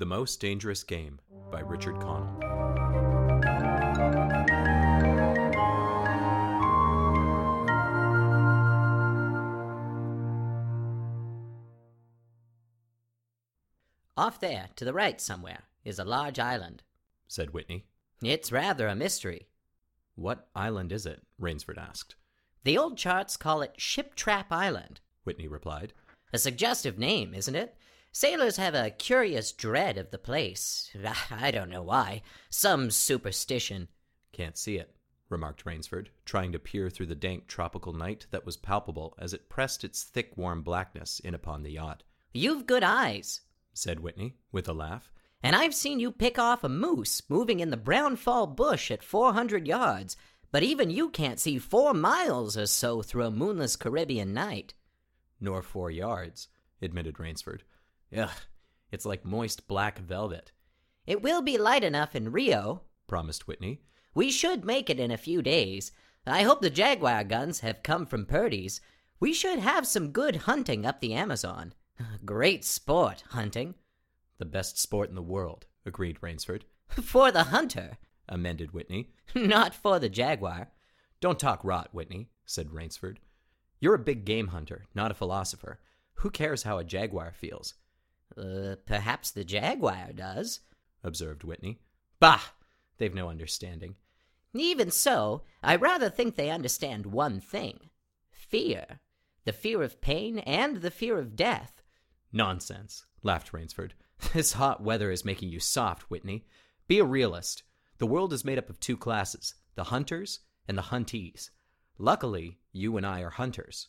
The Most Dangerous Game by Richard Connell. Off there, to the right somewhere, is a large island. said Whitney. It's rather a mystery. What island is it? Rainsford asked. The old charts call it Ship Trap Island. Whitney replied. A suggestive name, isn't it? Sailors have a curious dread of the place. I don't know why. Some superstition. Can't see it, remarked Rainsford, trying to peer through the dank tropical night that was palpable as it pressed its thick, warm blackness in upon the yacht. You've good eyes. Said Whitney, with a laugh. And I've seen you pick off a moose moving in the brown fall bush at 400 yards, but even you can't see four miles or so through a moonless Caribbean night. Nor four yards, admitted Rainsford. Ugh, it's like moist black velvet, It will be light enough in Rio. promised Whitney. We should make it in a few days. I hope the Jaguar guns have come from Purdey's. We should have some good hunting up the Amazon. Great sport, hunting. The best sport in the world, agreed Rainsford. For the hunter, Amended Whitney. not for the Jaguar. Don't talk rot, Whitney, said Rainsford. You're a big game hunter, not a philosopher. Who cares how a jaguar feels? Uh, perhaps the Jaguar does. observed Whitney. Bah! They've no understanding. Even so, I rather think they understand one thing fear. The fear of pain and the fear of death. Nonsense, laughed Rainsford. This hot weather is making you soft, Whitney. Be a realist. The world is made up of two classes the hunters and the huntees. Luckily, you and I are hunters.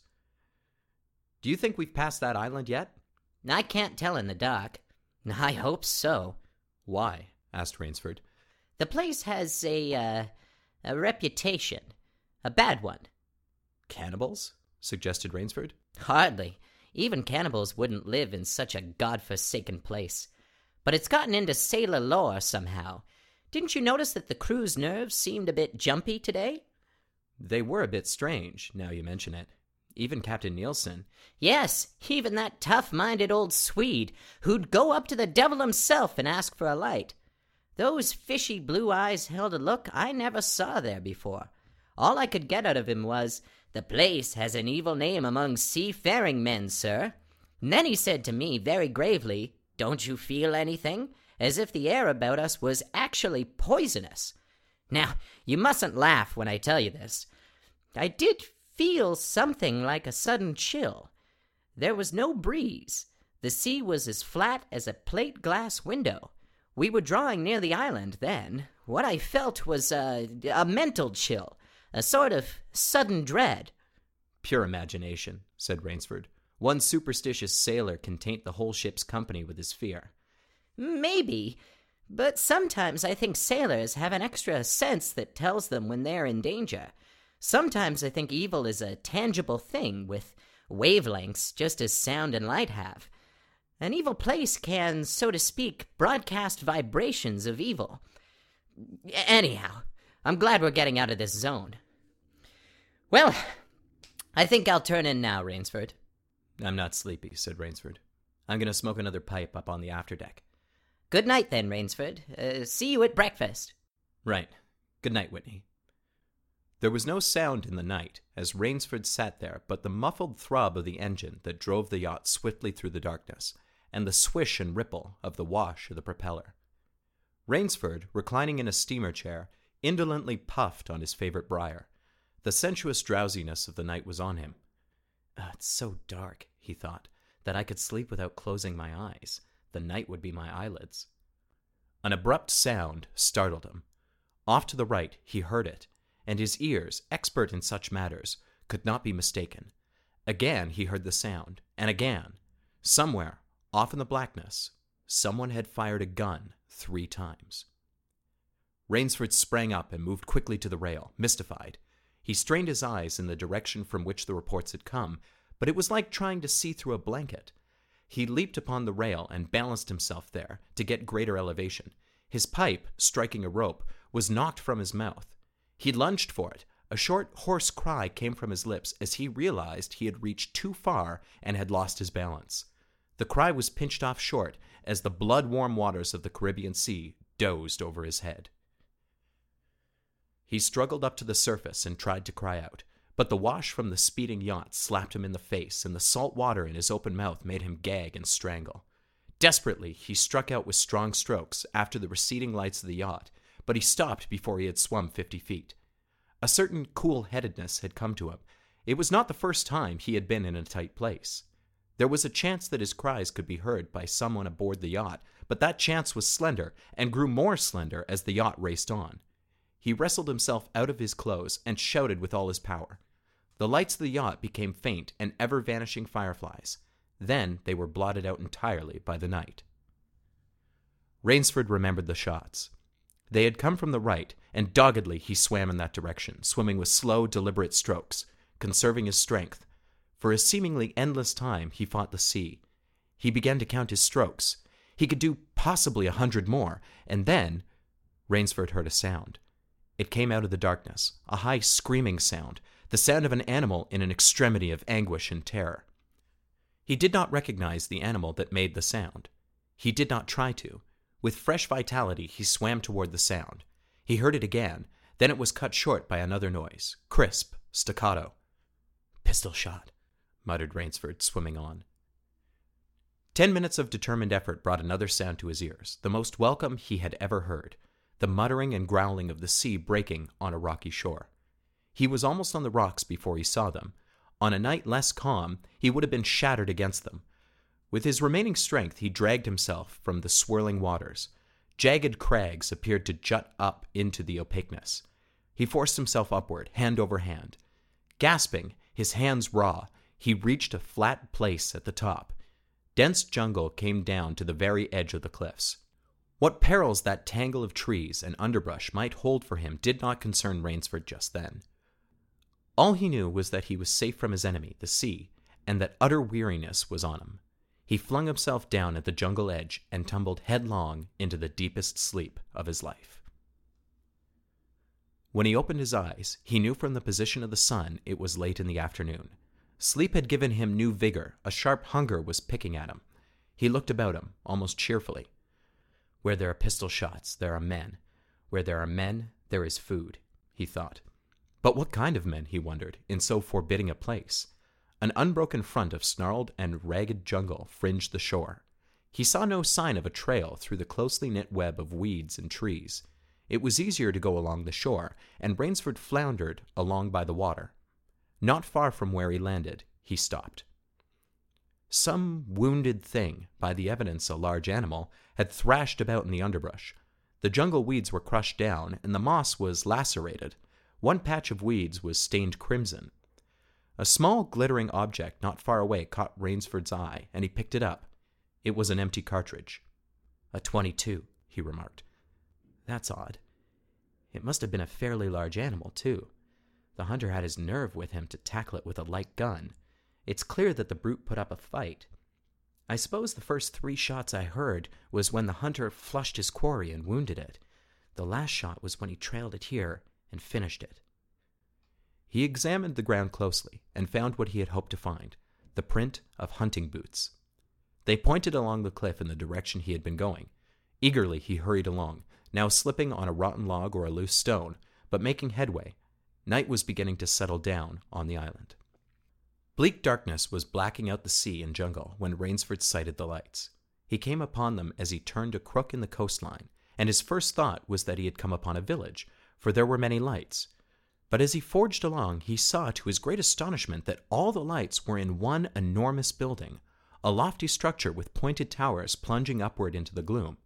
Do you think we've passed that island yet? I can't tell in the dark. I hope so. Why? asked Rainsford. The place has a, uh, a reputation. A bad one. Cannibals? suggested Rainsford. Hardly. Even cannibals wouldn't live in such a god-forsaken place. But it's gotten into sailor lore somehow. Didn't you notice that the crew's nerves seemed a bit jumpy today? They were a bit strange, now you mention it. Even Captain Nielsen. Yes, even that tough minded old Swede who'd go up to the devil himself and ask for a light. Those fishy blue eyes held a look I never saw there before. All I could get out of him was, The place has an evil name among seafaring men, sir. And then he said to me very gravely, Don't you feel anything? As if the air about us was actually poisonous. Now, you mustn't laugh when I tell you this. I did feel something like a sudden chill. There was no breeze. The sea was as flat as a plate glass window. We were drawing near the island then. What I felt was a, a mental chill, a sort of sudden dread. Pure imagination, said Rainsford. One superstitious sailor can taint the whole ship's company with his fear. Maybe, but sometimes I think sailors have an extra sense that tells them when they're in danger. Sometimes I think evil is a tangible thing with wavelengths just as sound and light have. An evil place can, so to speak, broadcast vibrations of evil. Anyhow, I'm glad we're getting out of this zone. Well, I think I'll turn in now, Rainsford. I'm not sleepy, said Rainsford. I'm going to smoke another pipe up on the afterdeck. Good night, then, Rainsford. Uh, see you at breakfast. Right. Good night, Whitney. There was no sound in the night as Rainsford sat there but the muffled throb of the engine that drove the yacht swiftly through the darkness, and the swish and ripple of the wash of the propeller. Rainsford, reclining in a steamer chair, indolently puffed on his favorite briar. The sensuous drowsiness of the night was on him. "Ah, it's so dark, he thought, that I could sleep without closing my eyes. The night would be my eyelids. An abrupt sound startled him. Off to the right, he heard it, and his ears, expert in such matters, could not be mistaken. Again he heard the sound, and again. Somewhere, off in the blackness, someone had fired a gun three times. Rainsford sprang up and moved quickly to the rail, mystified. He strained his eyes in the direction from which the reports had come, but it was like trying to see through a blanket. He leaped upon the rail and balanced himself there to get greater elevation. His pipe, striking a rope, was knocked from his mouth. He lunged for it. A short, hoarse cry came from his lips as he realized he had reached too far and had lost his balance. The cry was pinched off short as the blood warm waters of the Caribbean Sea dozed over his head. He struggled up to the surface and tried to cry out, but the wash from the speeding yacht slapped him in the face, and the salt water in his open mouth made him gag and strangle. Desperately, he struck out with strong strokes after the receding lights of the yacht, but he stopped before he had swum fifty feet. A certain cool headedness had come to him. It was not the first time he had been in a tight place. There was a chance that his cries could be heard by someone aboard the yacht, but that chance was slender and grew more slender as the yacht raced on. He wrestled himself out of his clothes and shouted with all his power. The lights of the yacht became faint and ever vanishing fireflies. Then they were blotted out entirely by the night. Rainsford remembered the shots. They had come from the right, and doggedly he swam in that direction, swimming with slow, deliberate strokes, conserving his strength. For a seemingly endless time he fought the sea. He began to count his strokes. He could do possibly a hundred more, and then Rainsford heard a sound. It came out of the darkness, a high screaming sound, the sound of an animal in an extremity of anguish and terror. He did not recognize the animal that made the sound. He did not try to. With fresh vitality, he swam toward the sound. He heard it again, then it was cut short by another noise, crisp, staccato. Pistol shot, muttered Rainsford, swimming on. Ten minutes of determined effort brought another sound to his ears, the most welcome he had ever heard the muttering and growling of the sea breaking on a rocky shore. He was almost on the rocks before he saw them. On a night less calm, he would have been shattered against them. With his remaining strength, he dragged himself from the swirling waters. Jagged crags appeared to jut up into the opaqueness. He forced himself upward, hand over hand. Gasping, his hands raw, he reached a flat place at the top. Dense jungle came down to the very edge of the cliffs. What perils that tangle of trees and underbrush might hold for him did not concern Rainsford just then. All he knew was that he was safe from his enemy, the sea, and that utter weariness was on him. He flung himself down at the jungle edge and tumbled headlong into the deepest sleep of his life. When he opened his eyes, he knew from the position of the sun it was late in the afternoon. Sleep had given him new vigor, a sharp hunger was picking at him. He looked about him, almost cheerfully. Where there are pistol shots, there are men. Where there are men, there is food, he thought. But what kind of men, he wondered, in so forbidding a place? An unbroken front of snarled and ragged jungle fringed the shore. He saw no sign of a trail through the closely knit web of weeds and trees. It was easier to go along the shore, and Rainsford floundered along by the water. Not far from where he landed, he stopped. Some wounded thing, by the evidence a large animal, had thrashed about in the underbrush. The jungle weeds were crushed down, and the moss was lacerated. One patch of weeds was stained crimson. A small glittering object not far away caught Rainsford's eye, and he picked it up. It was an empty cartridge. A 22, he remarked. That's odd. It must have been a fairly large animal, too. The hunter had his nerve with him to tackle it with a light gun. It's clear that the brute put up a fight. I suppose the first three shots I heard was when the hunter flushed his quarry and wounded it. The last shot was when he trailed it here and finished it. He examined the ground closely and found what he had hoped to find the print of hunting boots. They pointed along the cliff in the direction he had been going. Eagerly he hurried along, now slipping on a rotten log or a loose stone, but making headway. Night was beginning to settle down on the island. Bleak darkness was blacking out the sea and jungle when Rainsford sighted the lights. He came upon them as he turned a crook in the coastline, and his first thought was that he had come upon a village, for there were many lights. But as he forged along, he saw to his great astonishment that all the lights were in one enormous building, a lofty structure with pointed towers plunging upward into the gloom.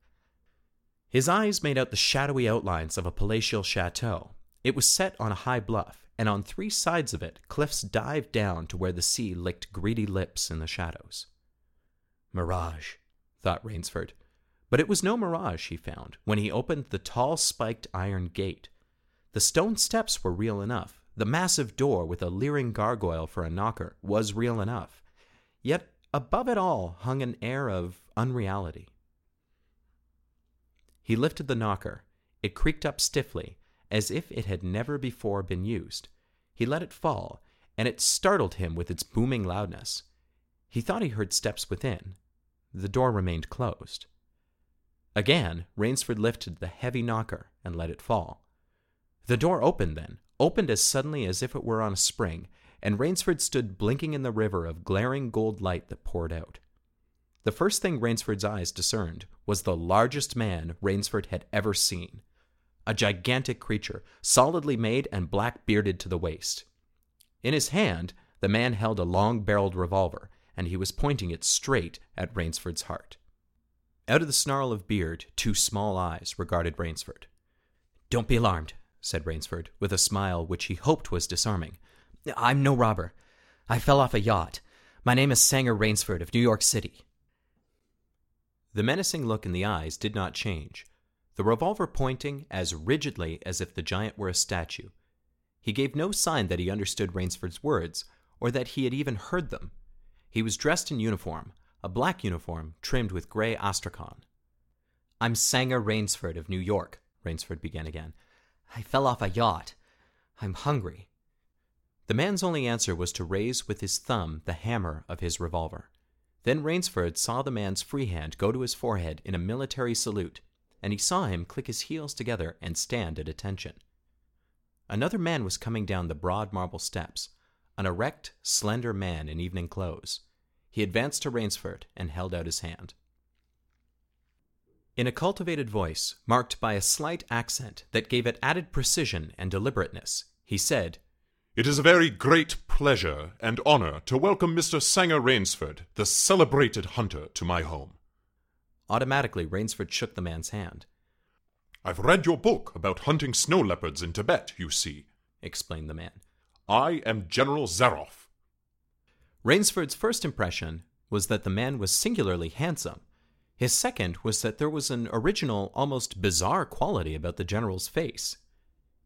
His eyes made out the shadowy outlines of a palatial chateau. It was set on a high bluff, and on three sides of it, cliffs dived down to where the sea licked greedy lips in the shadows. Mirage, thought Rainsford. But it was no mirage, he found, when he opened the tall spiked iron gate. The stone steps were real enough. The massive door with a leering gargoyle for a knocker was real enough. Yet above it all hung an air of unreality. He lifted the knocker. It creaked up stiffly, as if it had never before been used. He let it fall, and it startled him with its booming loudness. He thought he heard steps within. the door remained closed. Again, Rainsford lifted the heavy knocker and let it fall. The door opened then, opened as suddenly as if it were on a spring, and Rainsford stood blinking in the river of glaring gold light that poured out. The first thing Rainsford's eyes discerned was the largest man Rainsford had ever seen a gigantic creature, solidly made and black bearded to the waist. In his hand, the man held a long barreled revolver, and he was pointing it straight at Rainsford's heart. Out of the snarl of beard, two small eyes regarded Rainsford. Don't be alarmed, said Rainsford, with a smile which he hoped was disarming. I'm no robber. I fell off a yacht. My name is Sanger Rainsford of New York City. The menacing look in the eyes did not change, the revolver pointing as rigidly as if the giant were a statue. He gave no sign that he understood Rainsford's words, or that he had even heard them. He was dressed in uniform, a black uniform trimmed with gray astrakhan. I'm Sanger Rainsford of New York, Rainsford began again. I fell off a yacht. I'm hungry. The man's only answer was to raise with his thumb the hammer of his revolver. Then Rainsford saw the man's free hand go to his forehead in a military salute, and he saw him click his heels together and stand at attention. Another man was coming down the broad marble steps, an erect, slender man in evening clothes. He advanced to Rainsford and held out his hand. In a cultivated voice, marked by a slight accent that gave it added precision and deliberateness, he said, It is a very great pleasure and honor to welcome Mr. Sanger Rainsford, the celebrated hunter, to my home. Automatically, Rainsford shook the man's hand. I've read your book about hunting snow leopards in Tibet, you see, explained the man. I am General Zaroff. Rainsford's first impression was that the man was singularly handsome. His second was that there was an original, almost bizarre quality about the general's face.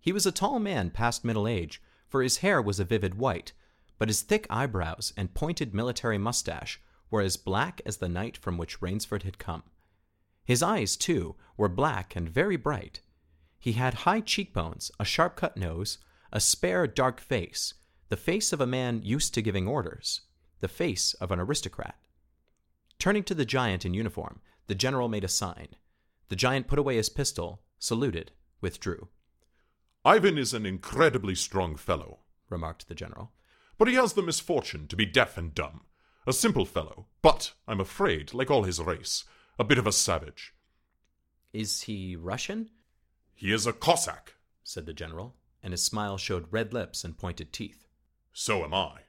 He was a tall man past middle age, for his hair was a vivid white, but his thick eyebrows and pointed military mustache were as black as the night from which Rainsford had come. His eyes, too, were black and very bright. He had high cheekbones, a sharp cut nose, a spare, dark face, the face of a man used to giving orders, the face of an aristocrat. Turning to the giant in uniform, the general made a sign. The giant put away his pistol, saluted, withdrew. Ivan is an incredibly strong fellow, remarked the general. But he has the misfortune to be deaf and dumb. A simple fellow, but, I'm afraid, like all his race, a bit of a savage. Is he Russian? He is a Cossack, said the general, and his smile showed red lips and pointed teeth. So am I.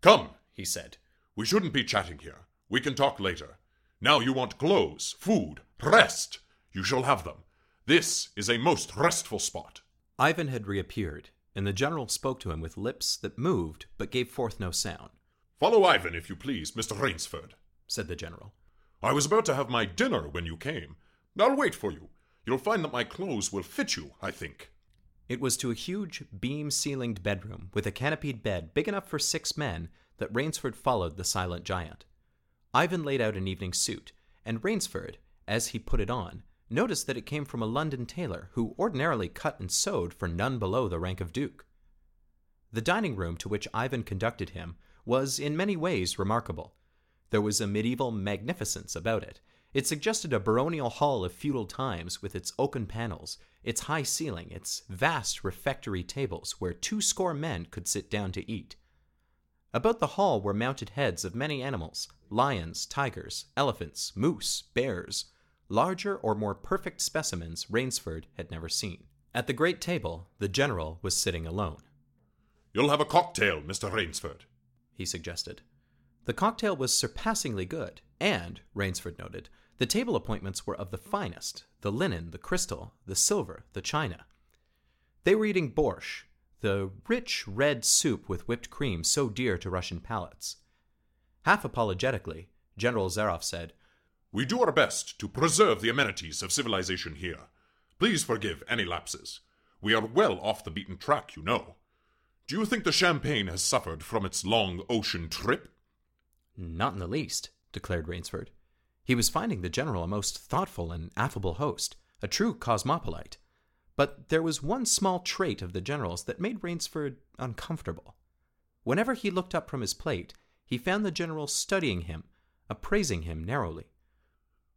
Come, he said. We shouldn't be chatting here. We can talk later. Now you want clothes, food, rest. You shall have them. This is a most restful spot. Ivan had reappeared, and the general spoke to him with lips that moved but gave forth no sound. Follow Ivan, if you please, Mr. Rainsford, said the general. I was about to have my dinner when you came. I'll wait for you. You'll find that my clothes will fit you, I think. It was to a huge, beam ceilinged bedroom with a canopied bed big enough for six men that Rainsford followed the silent giant. Ivan laid out an evening suit, and Rainsford, as he put it on, noticed that it came from a London tailor who ordinarily cut and sewed for none below the rank of duke. The dining room to which Ivan conducted him was in many ways remarkable. There was a medieval magnificence about it. It suggested a baronial hall of feudal times with its oaken panels, its high ceiling, its vast refectory tables where two score men could sit down to eat. About the hall were mounted heads of many animals lions, tigers, elephants, moose, bears, larger or more perfect specimens Rainsford had never seen. At the great table, the general was sitting alone. You'll have a cocktail, Mr. Rainsford, he suggested. The cocktail was surpassingly good, and, Rainsford noted, the table appointments were of the finest the linen, the crystal, the silver, the china. They were eating borscht, the rich red soup with whipped cream so dear to Russian palates. Half apologetically, General Zaroff said, We do our best to preserve the amenities of civilization here. Please forgive any lapses. We are well off the beaten track, you know. Do you think the champagne has suffered from its long ocean trip? Not in the least, declared Rainsford. He was finding the general a most thoughtful and affable host, a true cosmopolite. But there was one small trait of the general's that made Rainsford uncomfortable. Whenever he looked up from his plate, he found the general studying him, appraising him narrowly.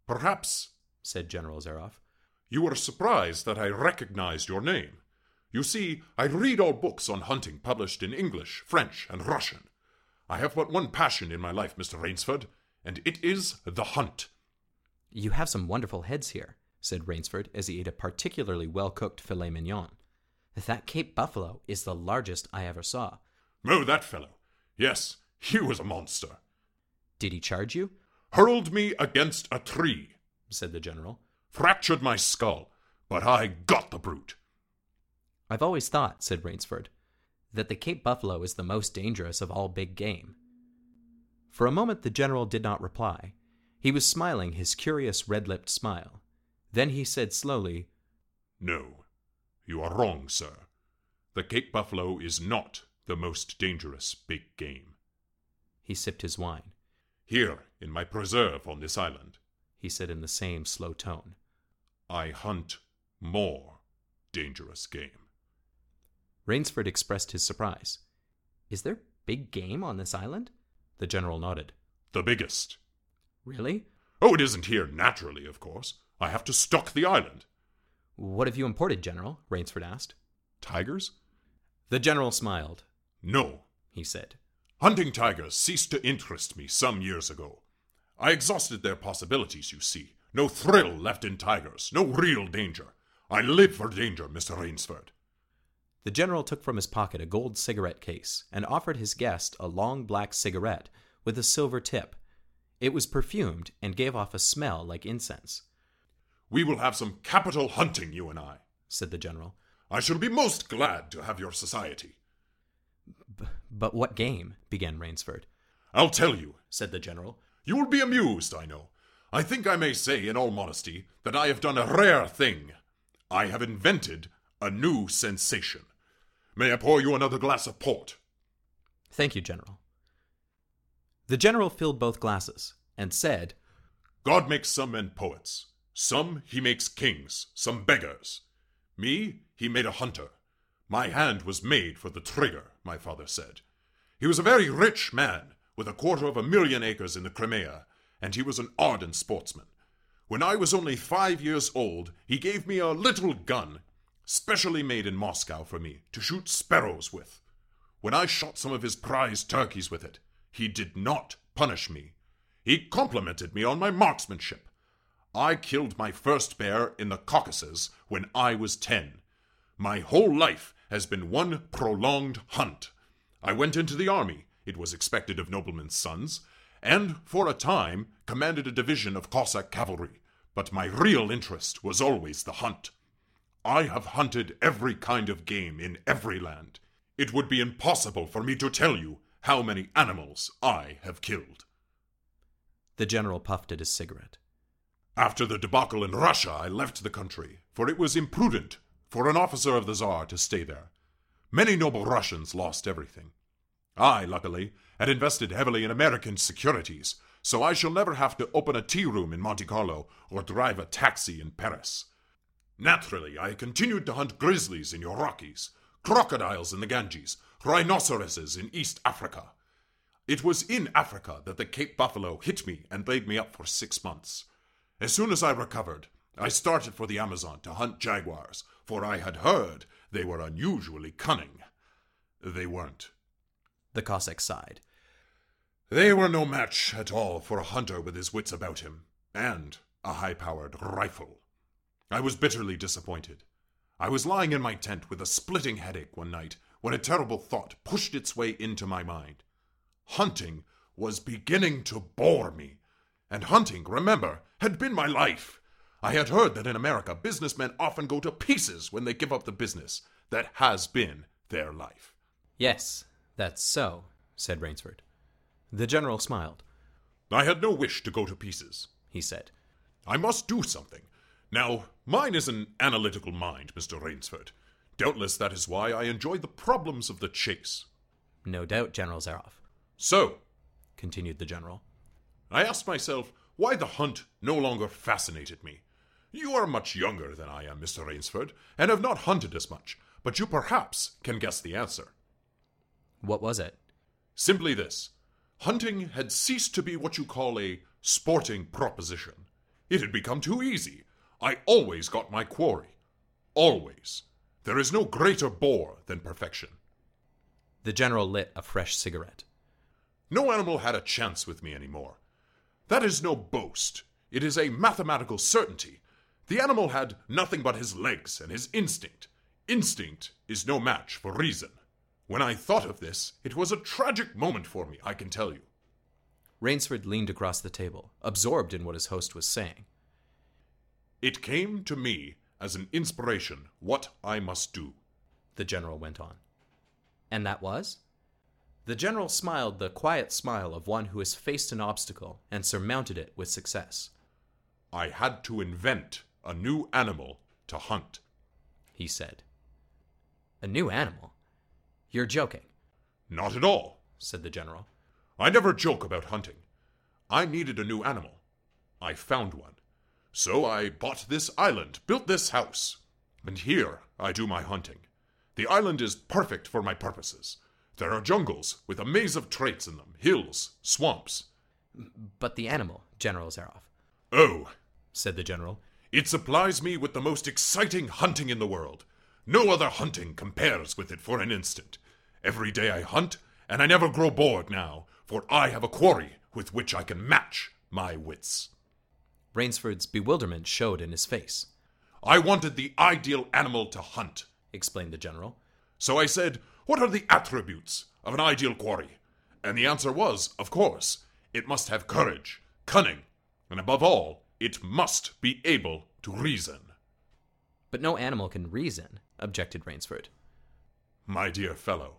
Perhaps, said General Zaroff, you were surprised that I recognized your name. You see, I read all books on hunting published in English, French, and Russian. I have but one passion in my life, Mr. Rainsford, and it is the hunt. You have some wonderful heads here, said Rainsford as he ate a particularly well cooked filet mignon. That Cape buffalo is the largest I ever saw. Oh, that fellow. Yes, he was a monster. Did he charge you? Hurled me against a tree, said the general. Fractured my skull, but I got the brute. I've always thought, said Rainsford, that the Cape buffalo is the most dangerous of all big game. For a moment the general did not reply. He was smiling his curious red lipped smile. Then he said slowly, No, you are wrong, sir. The Cape buffalo is not the most dangerous big game. He sipped his wine. Here, in my preserve on this island, he said in the same slow tone, I hunt more dangerous game. Rainsford expressed his surprise. Is there big game on this island? The general nodded. The biggest. Really? Oh, it isn't here naturally, of course. I have to stock the island. What have you imported, General? Rainsford asked. Tigers? The general smiled. No, he said. Hunting tigers ceased to interest me some years ago. I exhausted their possibilities, you see. No thrill left in tigers, no real danger. I live for danger, Mr. Rainsford. The general took from his pocket a gold cigarette case and offered his guest a long black cigarette with a silver tip. It was perfumed and gave off a smell like incense. We will have some capital hunting, you and I, said the general. I shall be most glad to have your society. B- but what game? began Rainsford. I'll tell you, said the general. You will be amused, I know. I think I may say, in all modesty, that I have done a rare thing. I have invented a new sensation. May I pour you another glass of port? Thank you, General. The General filled both glasses and said, God makes some men poets. Some he makes kings, some beggars. Me, he made a hunter. My hand was made for the trigger, my father said. He was a very rich man, with a quarter of a million acres in the Crimea, and he was an ardent sportsman. When I was only five years old, he gave me a little gun specially made in Moscow for me to shoot sparrows with. When I shot some of his prize turkeys with it, he did not punish me. He complimented me on my marksmanship. I killed my first bear in the Caucasus when I was ten. My whole life has been one prolonged hunt. I went into the army, it was expected of noblemen's sons, and for a time commanded a division of Cossack cavalry, but my real interest was always the hunt. I have hunted every kind of game in every land. It would be impossible for me to tell you how many animals I have killed. The general puffed at his cigarette. After the debacle in Russia, I left the country, for it was imprudent for an officer of the Tsar to stay there. Many noble Russians lost everything. I, luckily, had invested heavily in American securities, so I shall never have to open a tea room in Monte Carlo or drive a taxi in Paris. Naturally, I continued to hunt grizzlies in your Rockies, crocodiles in the Ganges, rhinoceroses in East Africa. It was in Africa that the Cape buffalo hit me and laid me up for six months. As soon as I recovered, I started for the Amazon to hunt jaguars, for I had heard they were unusually cunning. They weren't. The Cossack sighed. They were no match at all for a hunter with his wits about him, and a high powered rifle. I was bitterly disappointed. I was lying in my tent with a splitting headache one night when a terrible thought pushed its way into my mind. Hunting was beginning to bore me. And hunting, remember, had been my life. I had heard that in America businessmen often go to pieces when they give up the business that has been their life. Yes, that's so, said Rainsford. The general smiled. I had no wish to go to pieces, he said. I must do something. Now, mine is an analytical mind, Mr. Rainsford. Doubtless that is why I enjoy the problems of the chase. No doubt, General Zaroff. So, continued the general, I asked myself why the hunt no longer fascinated me. You are much younger than I am, Mr. Rainsford, and have not hunted as much, but you perhaps can guess the answer. What was it? Simply this Hunting had ceased to be what you call a sporting proposition. It had become too easy. I always got my quarry. Always. There is no greater bore than perfection. The general lit a fresh cigarette. No animal had a chance with me anymore. That is no boast. It is a mathematical certainty. The animal had nothing but his legs and his instinct. Instinct is no match for reason. When I thought of this, it was a tragic moment for me, I can tell you. Rainsford leaned across the table, absorbed in what his host was saying. It came to me as an inspiration what I must do. The general went on. And that was? The general smiled the quiet smile of one who has faced an obstacle and surmounted it with success. I had to invent a new animal to hunt, he said. A new animal? You're joking. Not at all, said the general. I never joke about hunting. I needed a new animal. I found one. So I bought this island, built this house, and here I do my hunting. The island is perfect for my purposes. There are jungles with a maze of traits in them, hills, swamps. But the animal, General Zaroff. Oh, said the general. It supplies me with the most exciting hunting in the world. No other hunting compares with it for an instant. Every day I hunt, and I never grow bored now, for I have a quarry with which I can match my wits. Rainsford's bewilderment showed in his face. I wanted the ideal animal to hunt, explained the general. So I said, What are the attributes of an ideal quarry? And the answer was, of course, it must have courage, cunning, and above all, it must be able to reason. But no animal can reason, objected Rainsford. My dear fellow,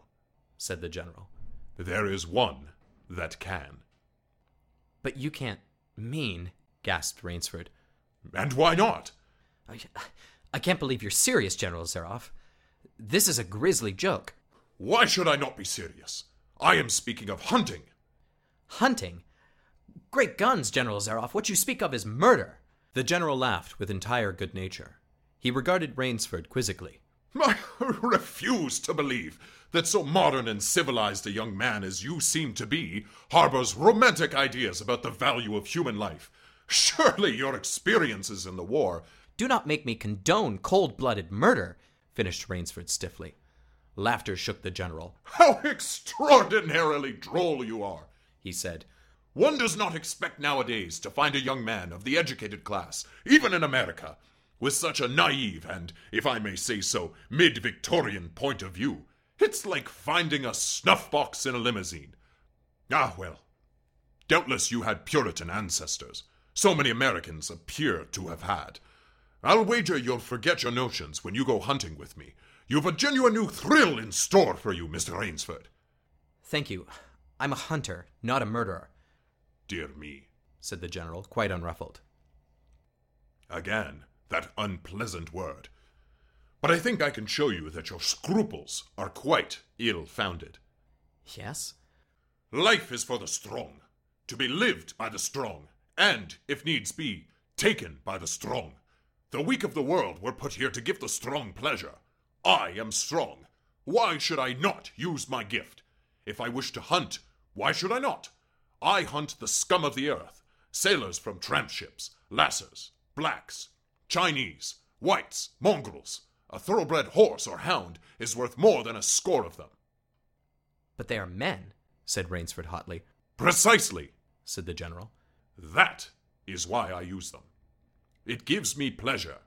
said the general, there is one that can. But you can't mean, gasped Rainsford. And why not? I, I can't believe you're serious, General Zaroff. This is a grisly joke. Why should I not be serious? I am speaking of hunting. Hunting? Great guns, General Zaroff. What you speak of is murder. The general laughed with entire good nature. He regarded Rainsford quizzically. I refuse to believe that so modern and civilized a young man as you seem to be harbors romantic ideas about the value of human life. Surely your experiences in the war. Do not make me condone cold blooded murder, finished Rainsford stiffly. Laughter shook the general. How extraordinarily droll you are, he said. One does not expect nowadays to find a young man of the educated class, even in America, with such a naive and, if I may say so, mid Victorian point of view. It's like finding a snuff box in a limousine. Ah, well. Doubtless you had Puritan ancestors. So many Americans appear to have had. I'll wager you'll forget your notions when you go hunting with me. You've a genuine new thrill in store for you, Mr. Rainsford. Thank you. I'm a hunter, not a murderer. Dear me, said the general, quite unruffled. Again, that unpleasant word. But I think I can show you that your scruples are quite ill founded. Yes? Life is for the strong, to be lived by the strong, and, if needs be, taken by the strong. The weak of the world were put here to give the strong pleasure. I am strong. Why should I not use my gift? If I wish to hunt, why should I not? I hunt the scum of the earth sailors from tramp ships, lascars, blacks, Chinese, whites, mongrels. A thoroughbred horse or hound is worth more than a score of them. But they are men, said Rainsford hotly. Precisely, said the general. That is why I use them. It gives me pleasure.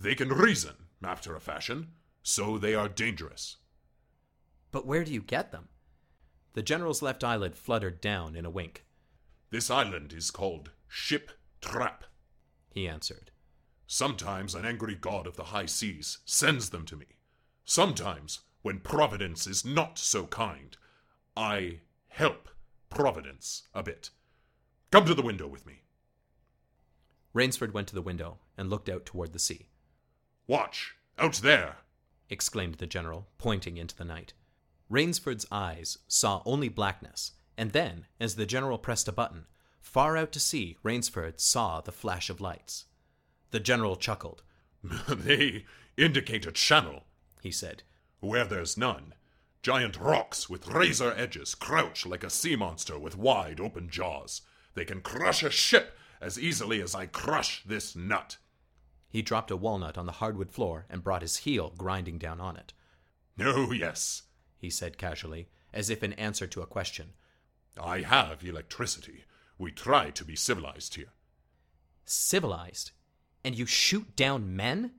They can reason, after a fashion, so they are dangerous. But where do you get them? The general's left eyelid fluttered down in a wink. This island is called Ship Trap, he answered. Sometimes an angry god of the high seas sends them to me. Sometimes, when Providence is not so kind, I help Providence a bit. Come to the window with me. Rainsford went to the window and looked out toward the sea. Watch! Out there! Exclaimed the general, pointing into the night. Rainsford's eyes saw only blackness, and then, as the general pressed a button, far out to sea, Rainsford saw the flash of lights. The general chuckled. they indicate a channel, he said, where there's none. Giant rocks with razor edges crouch like a sea monster with wide open jaws. They can crush a ship as easily as I crush this nut. He dropped a walnut on the hardwood floor and brought his heel grinding down on it. No, yes, he said casually, as if in answer to a question. I have electricity. We try to be civilized here. Civilized? And you shoot down men?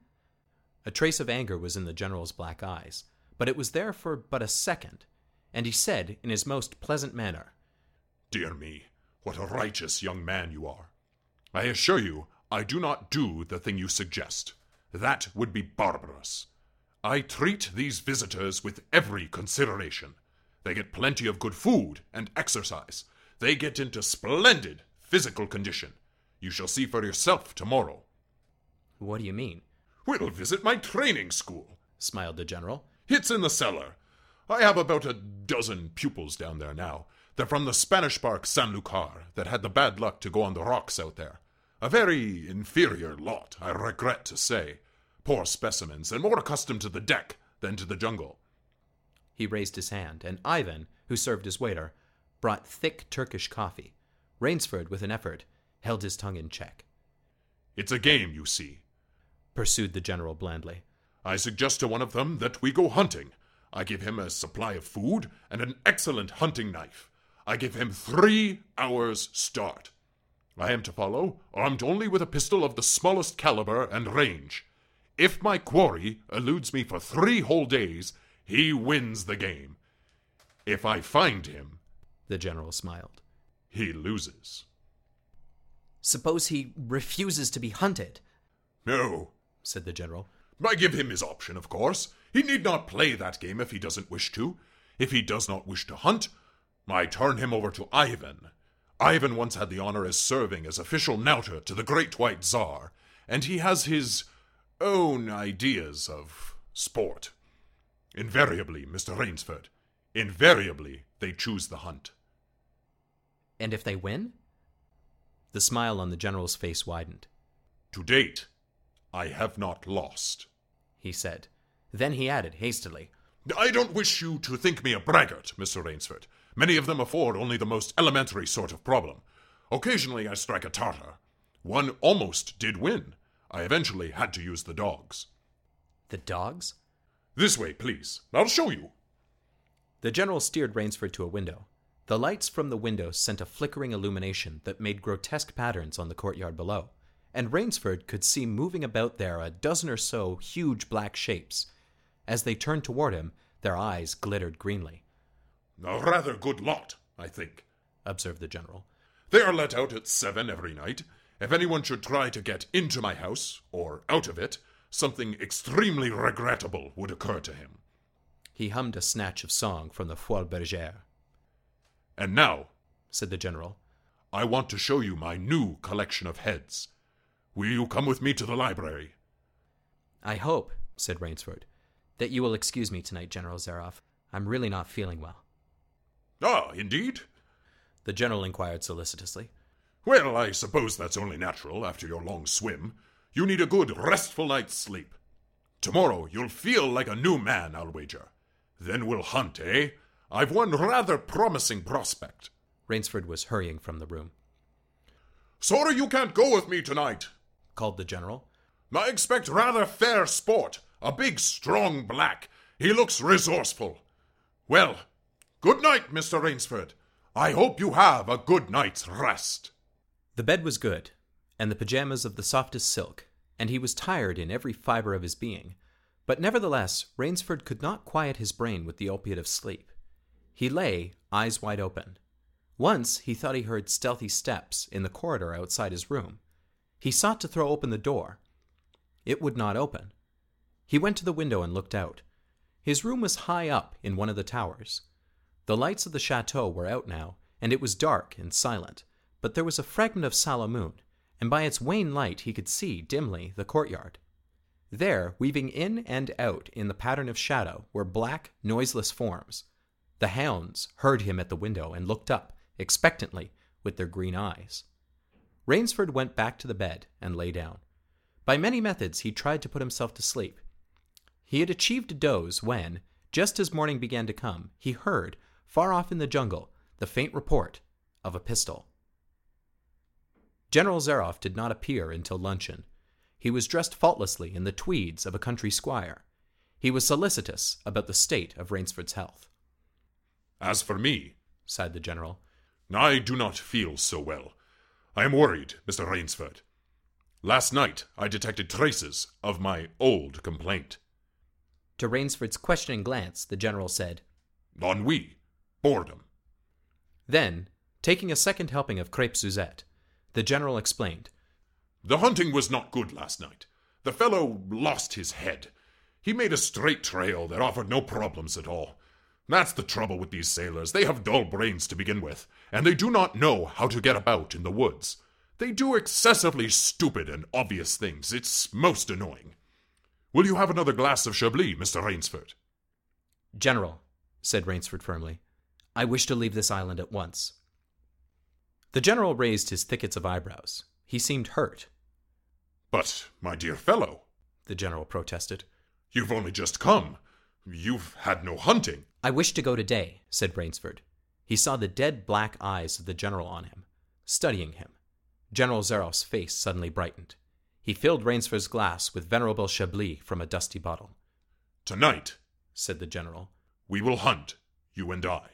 A trace of anger was in the general's black eyes, but it was there for but a second, and he said in his most pleasant manner, Dear me, what a righteous young man you are. I assure you, I do not do the thing you suggest. That would be barbarous. I treat these visitors with every consideration. They get plenty of good food and exercise. They get into splendid physical condition. You shall see for yourself tomorrow. What do you mean? We'll visit my training school, smiled the general. It's in the cellar. I have about a dozen pupils down there now. They're from the Spanish bark San Lucar that had the bad luck to go on the rocks out there. A very inferior lot, I regret to say. Poor specimens, and more accustomed to the deck than to the jungle. He raised his hand, and Ivan, who served as waiter, brought thick Turkish coffee. Rainsford, with an effort, held his tongue in check. It's a game, you see, pursued the general blandly. I suggest to one of them that we go hunting. I give him a supply of food and an excellent hunting knife. I give him three hours' start. I am to follow, armed only with a pistol of the smallest caliber and range. If my quarry eludes me for three whole days, he wins the game. If I find him, the general smiled, he loses. Suppose he refuses to be hunted? No, said the general. I give him his option, of course. He need not play that game if he doesn't wish to. If he does not wish to hunt, I turn him over to Ivan. Ivan once had the honor as serving as official knouter to the Great White Tsar, and he has his own ideas of sport. Invariably, Mr. Rainsford, invariably they choose the hunt. And if they win? The smile on the general's face widened. To date, I have not lost, he said. Then he added hastily, I don't wish you to think me a braggart, Mr. Rainsford. Many of them afford only the most elementary sort of problem. Occasionally I strike a Tartar. One almost did win. I eventually had to use the dogs. The dogs? This way, please. I'll show you. The general steered Rainsford to a window. The lights from the window sent a flickering illumination that made grotesque patterns on the courtyard below, and Rainsford could see moving about there a dozen or so huge black shapes. As they turned toward him, their eyes glittered greenly. A rather good lot, I think, observed the general. They are let out at seven every night, if anyone should try to get into my house, or out of it, something extremely regrettable would occur to him. He hummed a snatch of song from the Folies Bergère. And now, said the general, I want to show you my new collection of heads. Will you come with me to the library? I hope, said Rainsford, that you will excuse me tonight, General Zaroff. I'm really not feeling well. Ah, indeed? The general inquired solicitously. Well, I suppose that's only natural after your long swim. You need a good, restful night's sleep. Tomorrow you'll feel like a new man, I'll wager. Then we'll hunt, eh? I've one rather promising prospect. Rainsford was hurrying from the room. Sorry you can't go with me tonight, called the general. I expect rather fair sport. A big, strong black. He looks resourceful. Well, good night, Mr. Rainsford. I hope you have a good night's rest. The bed was good, and the pajamas of the softest silk, and he was tired in every fiber of his being. But nevertheless, Rainsford could not quiet his brain with the opiate of sleep. He lay, eyes wide open. Once he thought he heard stealthy steps in the corridor outside his room. He sought to throw open the door. It would not open. He went to the window and looked out. His room was high up in one of the towers. The lights of the chateau were out now, and it was dark and silent but there was a fragment of sallow moon, and by its wan light he could see, dimly, the courtyard. There, weaving in and out in the pattern of shadow, were black, noiseless forms. The hounds heard him at the window and looked up, expectantly, with their green eyes. Rainsford went back to the bed and lay down. By many methods he tried to put himself to sleep. He had achieved a doze when, Just as morning began to come, he heard, far off in the jungle, the faint report of a pistol. General Zaroff did not appear until luncheon. He was dressed faultlessly in the tweeds of a country squire. He was solicitous about the state of Rainsford's health. As for me, sighed the general, I do not feel so well. I am worried, Mr. Rainsford. Last night I detected traces of my old complaint. To Rainsford's questioning glance, the general said, Ennui, boredom. Then, taking a second helping of crepe Suzette, the general explained, The hunting was not good last night. The fellow lost his head. He made a straight trail that offered no problems at all. That's the trouble with these sailors. They have dull brains to begin with, and they do not know how to get about in the woods. They do excessively stupid and obvious things. It's most annoying. Will you have another glass of Chablis, Mr. Rainsford? General, said Rainsford firmly, I wish to leave this island at once. The general raised his thickets of eyebrows. He seemed hurt. But, my dear fellow, the general protested, you've only just come. You've had no hunting. I wish to go today, said Rainsford. He saw the dead black eyes of the general on him, studying him. General Zaroff's face suddenly brightened. He filled Rainsford's glass with venerable Chablis from a dusty bottle. Tonight, said the general, we will hunt, you and I.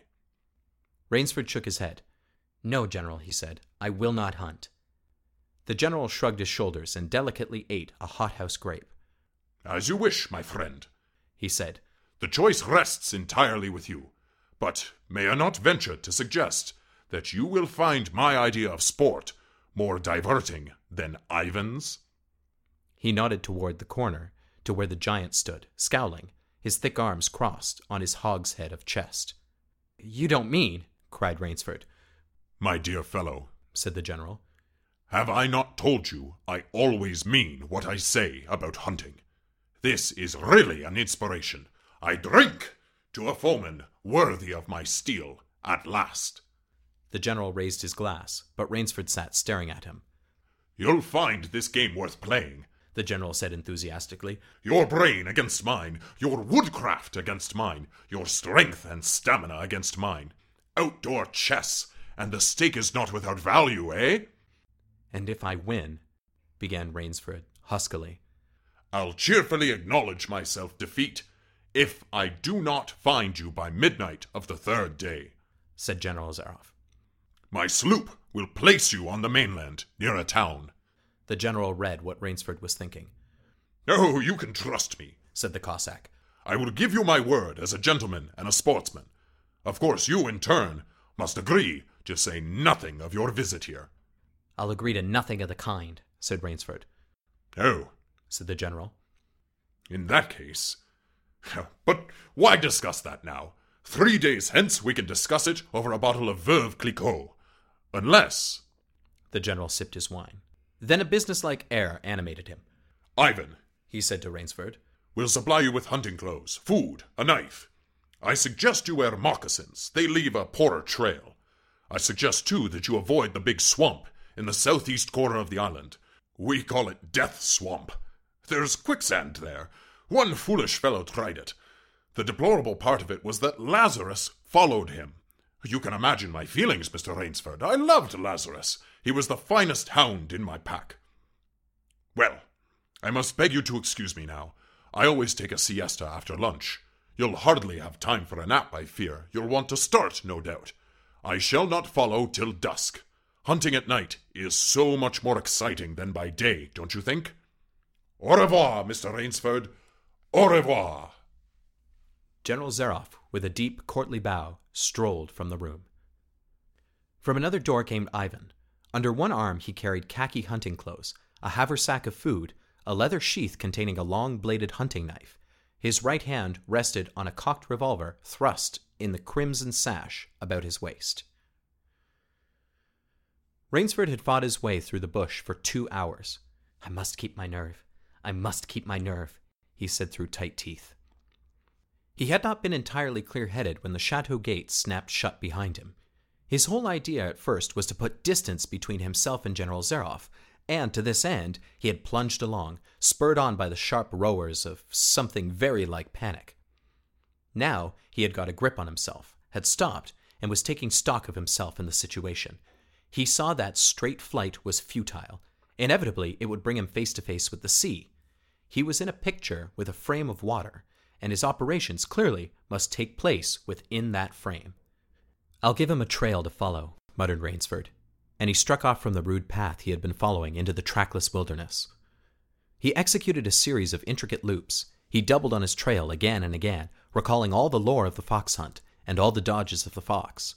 Rainsford shook his head. No, General, he said, I will not hunt. The general shrugged his shoulders and delicately ate a hothouse grape. As you wish, my friend, he said. The choice rests entirely with you. But may I not venture to suggest that you will find my idea of sport more diverting than Ivan's? He nodded toward the corner, to where the giant stood, scowling, his thick arms crossed on his hogshead of chest. You don't mean, cried Rainsford. My dear fellow, said the general, have I not told you I always mean what I say about hunting? This is really an inspiration. I drink to a foeman worthy of my steel at last. The general raised his glass, but Rainsford sat staring at him. You'll find this game worth playing, the general said enthusiastically. Your brain against mine, your woodcraft against mine, your strength and stamina against mine. Outdoor chess, and the stake is not without value, eh? And if I win, began Rainsford huskily. I'll cheerfully acknowledge myself defeat if I do not find you by midnight of the third day, said General Zaroff. My sloop will place you on the mainland near a town. The general read what Rainsford was thinking. Oh, you can trust me, said the Cossack. I will give you my word as a gentleman and a sportsman. Of course, you, in turn, must agree to say nothing of your visit here. I'll agree to nothing of the kind, said Rainsford. Oh, said the general. In that case. But why discuss that now? Three days hence we can discuss it over a bottle of Veuve Clicquot. Unless. The general sipped his wine. Then a businesslike air animated him. Ivan, he said to Rainsford, "we'll supply you with hunting clothes, food, a knife. I suggest you wear moccasins. They leave a poorer trail. I suggest, too, that you avoid the big swamp in the southeast corner of the island. We call it Death Swamp. There's quicksand there. One foolish fellow tried it. The deplorable part of it was that Lazarus followed him. You can imagine my feelings, Mr. Rainsford. I loved Lazarus. He was the finest hound in my pack. Well, I must beg you to excuse me now. I always take a siesta after lunch. You'll hardly have time for a nap, I fear. You'll want to start, no doubt. I shall not follow till dusk. Hunting at night is so much more exciting than by day, don't you think? Au revoir, Mr. Rainsford. Au revoir. General Zaroff, with a deep, courtly bow, strolled from the room. From another door came Ivan. Under one arm he carried khaki hunting clothes, a haversack of food, a leather sheath containing a long bladed hunting knife. His right hand rested on a cocked revolver thrust in the crimson sash about his waist. Rainsford had fought his way through the bush for two hours. I must keep my nerve. I must keep my nerve, he said through tight teeth. He had not been entirely clear headed when the chateau gate snapped shut behind him. His whole idea at first was to put distance between himself and General Zaroff, and to this end he had plunged along, spurred on by the sharp rowels of something very like panic. Now he had got a grip on himself, had stopped, and was taking stock of himself and the situation. He saw that straight flight was futile. Inevitably, it would bring him face to face with the sea. He was in a picture with a frame of water, and his operations clearly must take place within that frame. I'll give him a trail to follow, muttered Rainsford, and he struck off from the rude path he had been following into the trackless wilderness. He executed a series of intricate loops. He doubled on his trail again and again, recalling all the lore of the fox hunt and all the dodges of the fox.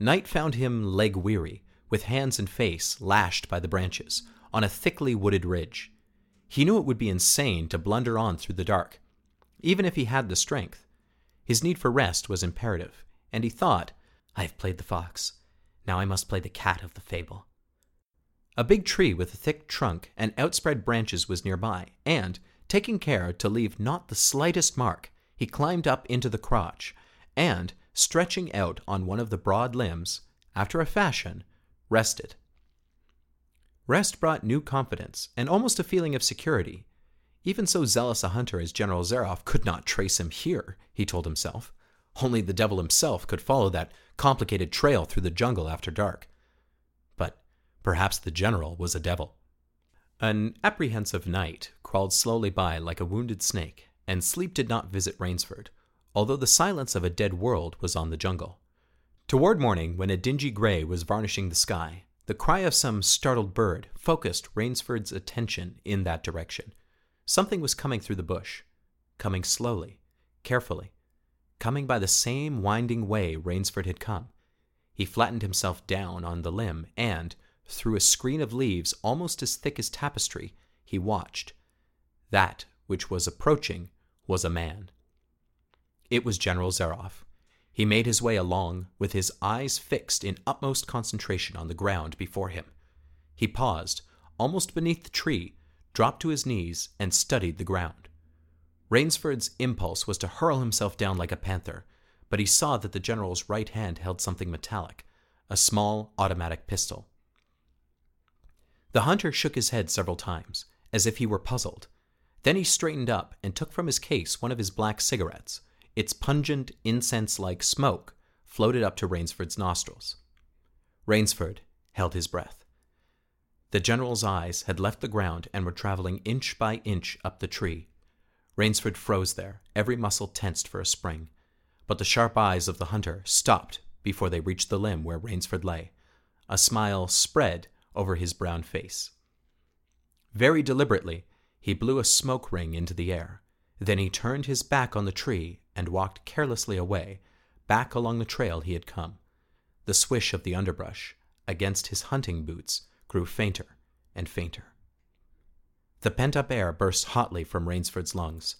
Night found him leg weary, with hands and face lashed by the branches, on a thickly wooded ridge. He knew it would be insane to blunder on through the dark, even if he had the strength. His need for rest was imperative, and he thought, I have played the fox. Now I must play the cat of the fable. A big tree with a thick trunk and outspread branches was nearby, and, taking care to leave not the slightest mark, he climbed up into the crotch, and, stretching out on one of the broad limbs, after a fashion, rested. Rest brought new confidence and almost a feeling of security. Even so zealous a hunter as General Zaroff could not trace him here, he told himself. Only the devil himself could follow that complicated trail through the jungle after dark. But perhaps the general was a devil. An apprehensive night crawled slowly by like a wounded snake, and sleep did not visit Rainsford, although the silence of a dead world was on the jungle. Toward morning, when a dingy gray was varnishing the sky, the cry of some startled bird focused Rainsford's attention in that direction. Something was coming through the bush, coming slowly, carefully, coming by the same winding way Rainsford had come. He flattened himself down on the limb and, through a screen of leaves almost as thick as tapestry, he watched. That which was approaching was a man. It was General Zaroff. He made his way along with his eyes fixed in utmost concentration on the ground before him. He paused, almost beneath the tree, dropped to his knees, and studied the ground. Rainsford's impulse was to hurl himself down like a panther, but he saw that the general's right hand held something metallic a small automatic pistol. The hunter shook his head several times, as if he were puzzled. Then he straightened up and took from his case one of his black cigarettes. Its pungent, incense like smoke floated up to Rainsford's nostrils. Rainsford held his breath. The general's eyes had left the ground and were traveling inch by inch up the tree, Rainsford froze there, every muscle tensed for a spring. But the sharp eyes of the hunter stopped before they reached the limb where Rainsford lay. A smile spread over his brown face. Very deliberately, he blew a smoke ring into the air. Then he turned his back on the tree and walked carelessly away, back along the trail he had come. The swish of the underbrush against his hunting boots grew fainter and fainter. The pent up air burst hotly from Rainsford's lungs.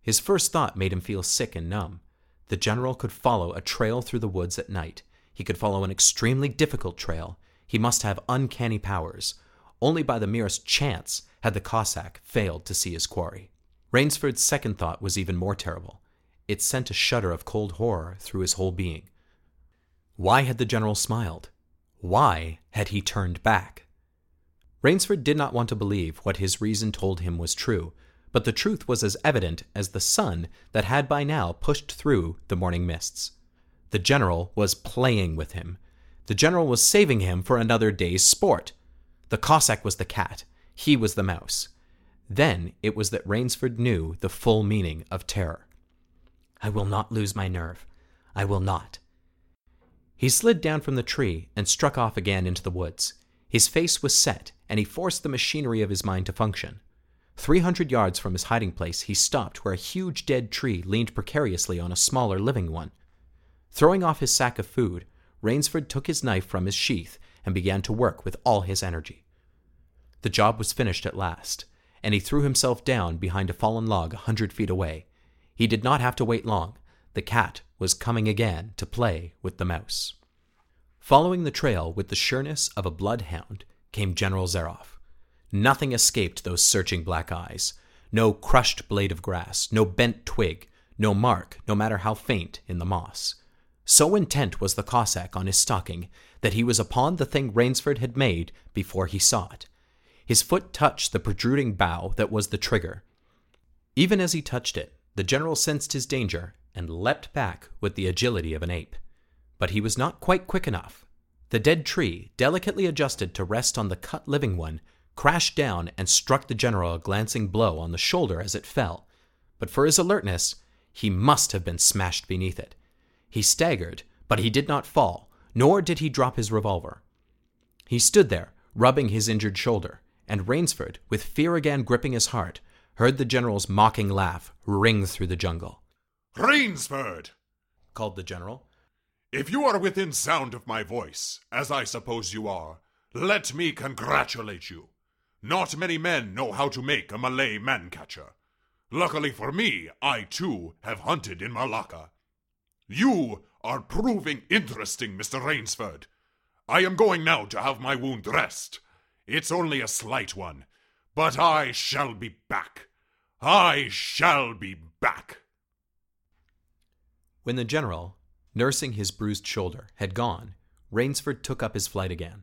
His first thought made him feel sick and numb. The general could follow a trail through the woods at night. He could follow an extremely difficult trail. He must have uncanny powers. Only by the merest chance had the Cossack failed to see his quarry. Rainsford's second thought was even more terrible. It sent a shudder of cold horror through his whole being. Why had the general smiled? Why had he turned back? Rainsford did not want to believe what his reason told him was true, but the truth was as evident as the sun that had by now pushed through the morning mists. The general was playing with him. The general was saving him for another day's sport. The Cossack was the cat, he was the mouse. Then it was that Rainsford knew the full meaning of terror. I will not lose my nerve. I will not. He slid down from the tree and struck off again into the woods. His face was set, and he forced the machinery of his mind to function. Three hundred yards from his hiding place, he stopped where a huge dead tree leaned precariously on a smaller living one. Throwing off his sack of food, Rainsford took his knife from his sheath and began to work with all his energy. The job was finished at last, and he threw himself down behind a fallen log a hundred feet away. He did not have to wait long. The cat was coming again to play with the mouse. Following the trail with the sureness of a bloodhound came General Zaroff. Nothing escaped those searching black eyes. No crushed blade of grass, no bent twig, no mark, no matter how faint, in the moss. So intent was the Cossack on his stalking that he was upon the thing Rainsford had made before he saw it. His foot touched the protruding bough that was the trigger. Even as he touched it, the general sensed his danger and leapt back with the agility of an ape. But he was not quite quick enough. The dead tree, delicately adjusted to rest on the cut living one, crashed down and struck the general a glancing blow on the shoulder as it fell. But for his alertness, he must have been smashed beneath it. He staggered, but he did not fall, nor did he drop his revolver. He stood there, rubbing his injured shoulder, and Rainsford, with fear again gripping his heart, heard the general's mocking laugh ring through the jungle. Rainsford! called the general. If you are within sound of my voice, as I suppose you are, let me congratulate you. Not many men know how to make a Malay man catcher. Luckily for me, I too have hunted in Malacca. You are proving interesting, Mr. Rainsford. I am going now to have my wound dressed. It's only a slight one, but I shall be back. I shall be back. When the general, nursing his bruised shoulder, had gone, Rainsford took up his flight again.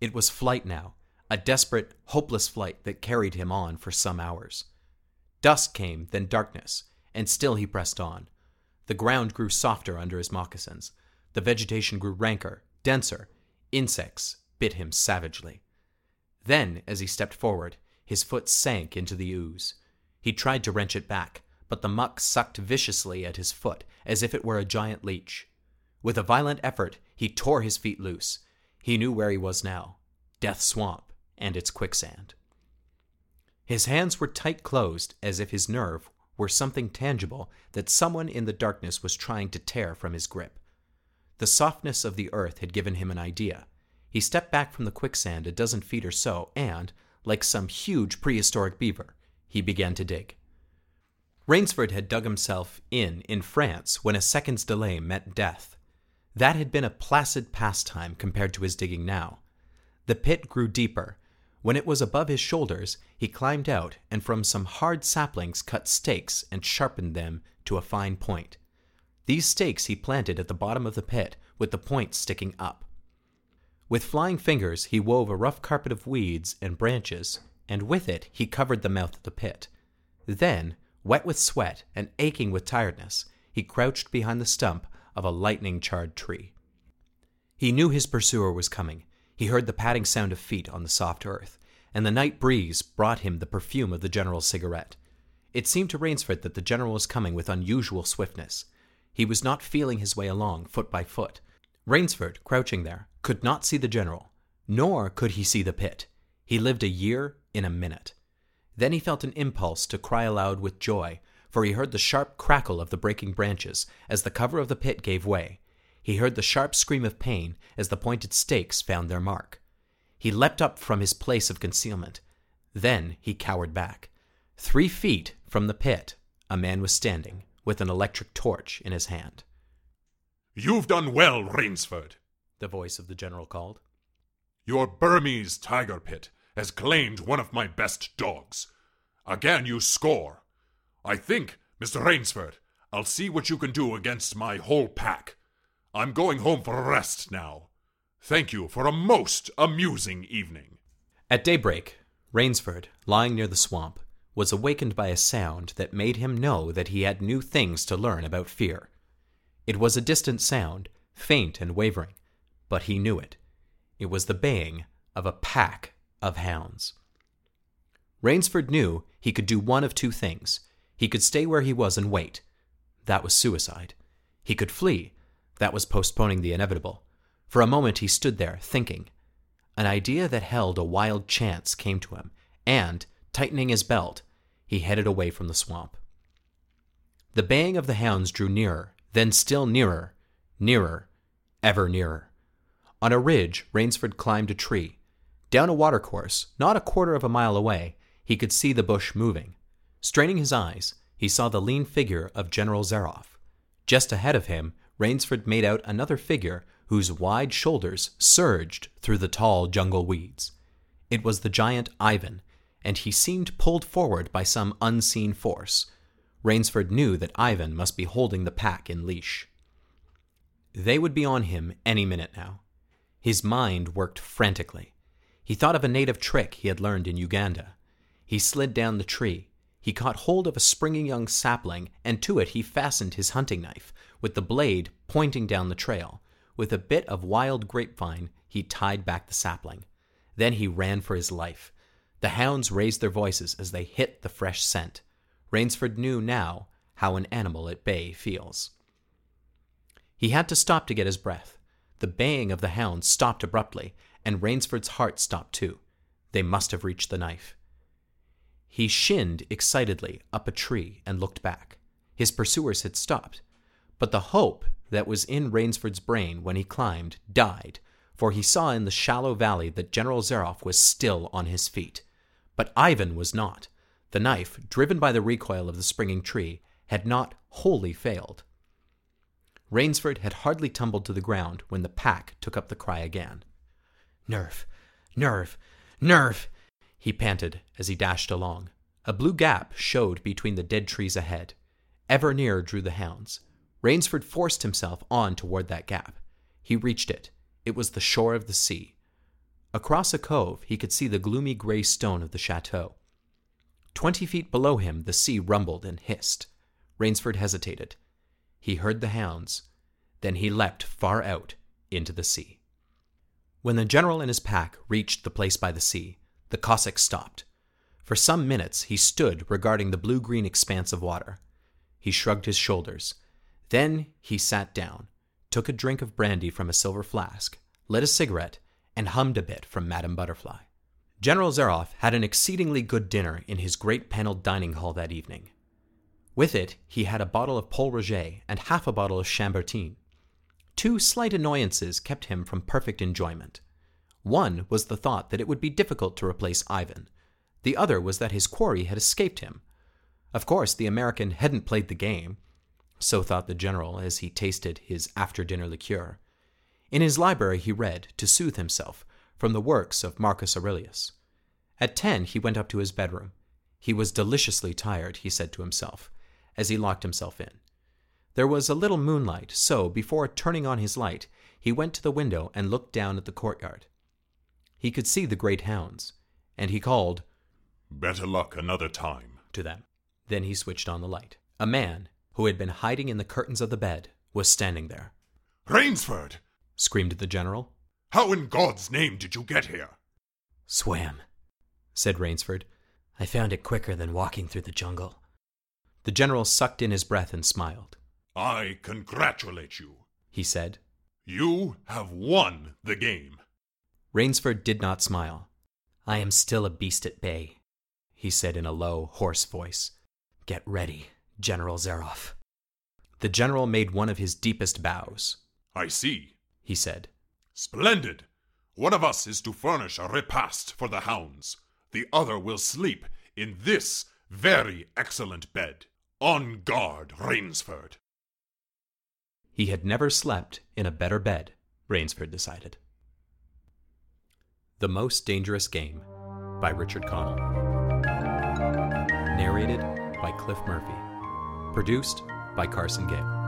It was flight now, a desperate, hopeless flight that carried him on for some hours. Dusk came, then darkness, and still he pressed on. The ground grew softer under his moccasins. The vegetation grew ranker, denser. Insects bit him savagely. Then, as he stepped forward, his foot sank into the ooze. He tried to wrench it back, but the muck sucked viciously at his foot as if it were a giant leech. With a violent effort, he tore his feet loose. He knew where he was now Death Swamp and its quicksand. His hands were tight closed, as if his nerve were something tangible that someone in the darkness was trying to tear from his grip. The softness of the earth had given him an idea. He stepped back from the quicksand a dozen feet or so, and, like some huge prehistoric beaver, he began to dig. Rainsford had dug himself in in France when a second's delay meant death. That had been a placid pastime compared to his digging now. The pit grew deeper. When it was above his shoulders, he climbed out and from some hard saplings cut stakes and sharpened them to a fine point. These stakes he planted at the bottom of the pit, with the points sticking up. With flying fingers, he wove a rough carpet of weeds and branches, and with it he covered the mouth of the pit. Then, Wet with sweat and aching with tiredness, he crouched behind the stump of a lightning charred tree. He knew his pursuer was coming. He heard the padding sound of feet on the soft earth, and the night breeze brought him the perfume of the general's cigarette. It seemed to Rainsford that the general was coming with unusual swiftness. He was not feeling his way along, foot by foot. Rainsford, crouching there, could not see the general, nor could he see the pit. He lived a year in a minute. Then he felt an impulse to cry aloud with joy, for he heard the sharp crackle of the breaking branches as the cover of the pit gave way. He heard the sharp scream of pain as the pointed stakes found their mark. He leapt up from his place of concealment. Then he cowered back. Three feet from the pit, a man was standing, with an electric torch in his hand. You've done well, Rainsford, the voice of the general called. Your Burmese tiger pit has claimed one of my best dogs. Again, you score. I think, Mr. Rainsford, I'll see what you can do against my whole pack. I'm going home for a rest now. Thank you for a most amusing evening. At daybreak, Rainsford, lying near the swamp, was awakened by a sound that made him know that he had new things to learn about fear. It was a distant sound, faint and wavering, but he knew it. It was the baying of a pack of hounds. Rainsford knew he could do one of two things. He could stay where he was and wait. That was suicide. He could flee. That was postponing the inevitable. For a moment he stood there, thinking. An idea that held a wild chance came to him, and, tightening his belt, he headed away from the swamp. The baying of the hounds drew nearer, then still nearer, nearer, ever nearer. On a ridge, Rainsford climbed a tree. Down a watercourse, not a quarter of a mile away, he could see the bush moving. Straining his eyes, he saw the lean figure of General Zaroff. Just ahead of him, Rainsford made out another figure whose wide shoulders surged through the tall jungle weeds. It was the giant Ivan, and he seemed pulled forward by some unseen force. Rainsford knew that Ivan must be holding the pack in leash. They would be on him any minute now. His mind worked frantically. He thought of a native trick he had learned in Uganda. He slid down the tree. he caught hold of a springing young sapling, and to it he fastened his hunting knife, with the blade pointing down the trail. With a bit of wild grapevine, he tied back the sapling. Then he ran for his life. The hounds raised their voices as they hit the fresh scent. Rainsford knew now how an animal at bay feels. He had to stop to get his breath. The baying of the hounds stopped abruptly, and Rainsford's heart stopped too. They must have reached the knife. He shinned excitedly up a tree and looked back. His pursuers had stopped. But the hope that was in Rainsford's brain when he climbed died, for he saw in the shallow valley that General Zaroff was still on his feet. But Ivan was not. The knife, driven by the recoil of the springing tree, had not wholly failed. Rainsford had hardly tumbled to the ground when the pack took up the cry again. Nerve, nerve, nerve, he panted as he dashed along. A blue gap showed between the dead trees ahead. Ever nearer drew the hounds. Rainsford forced himself on toward that gap. He reached it. It was the shore of the sea. Across a cove, he could see the gloomy gray stone of the chateau. Twenty feet below him, the sea rumbled and hissed. Rainsford hesitated. He heard the hounds. Then he leapt far out into the sea. When the general and his pack reached the place by the sea, the Cossack stopped. For some minutes he stood regarding the blue green expanse of water. He shrugged his shoulders. Then he sat down, took a drink of brandy from a silver flask, lit a cigarette, and hummed a bit from Madame Butterfly. General Zaroff had an exceedingly good dinner in his great paneled dining hall that evening. With it, he had a bottle of Pol Roger and half a bottle of Chambertin. Two slight annoyances kept him from perfect enjoyment. One was the thought that it would be difficult to replace Ivan. The other was that his quarry had escaped him. Of course, the American hadn't played the game. So thought the general as he tasted his after dinner liqueur. In his library he read, to soothe himself, from the works of Marcus Aurelius. At ten he went up to his bedroom. He was deliciously tired, he said to himself, as he locked himself in. There was a little moonlight, so before turning on his light, he went to the window and looked down at the courtyard. He could see the great hounds, and he called, Better luck another time, to them. Then he switched on the light. A man, who had been hiding in the curtains of the bed, was standing there. Rainsford! screamed the general. How in God's name did you get here? Swam, said Rainsford. I found it quicker than walking through the jungle. The general sucked in his breath and smiled. I congratulate you, he said. You have won the game. Rainsford did not smile. I am still a beast at bay, he said in a low, hoarse voice. Get ready, General Zaroff. The general made one of his deepest bows. I see, he said. Splendid! One of us is to furnish a repast for the hounds. The other will sleep in this very excellent bed. On guard, Rainsford. He had never slept in a better bed, Rainsford decided. The Most Dangerous Game by Richard Connell. Narrated by Cliff Murphy. Produced by Carson Gale.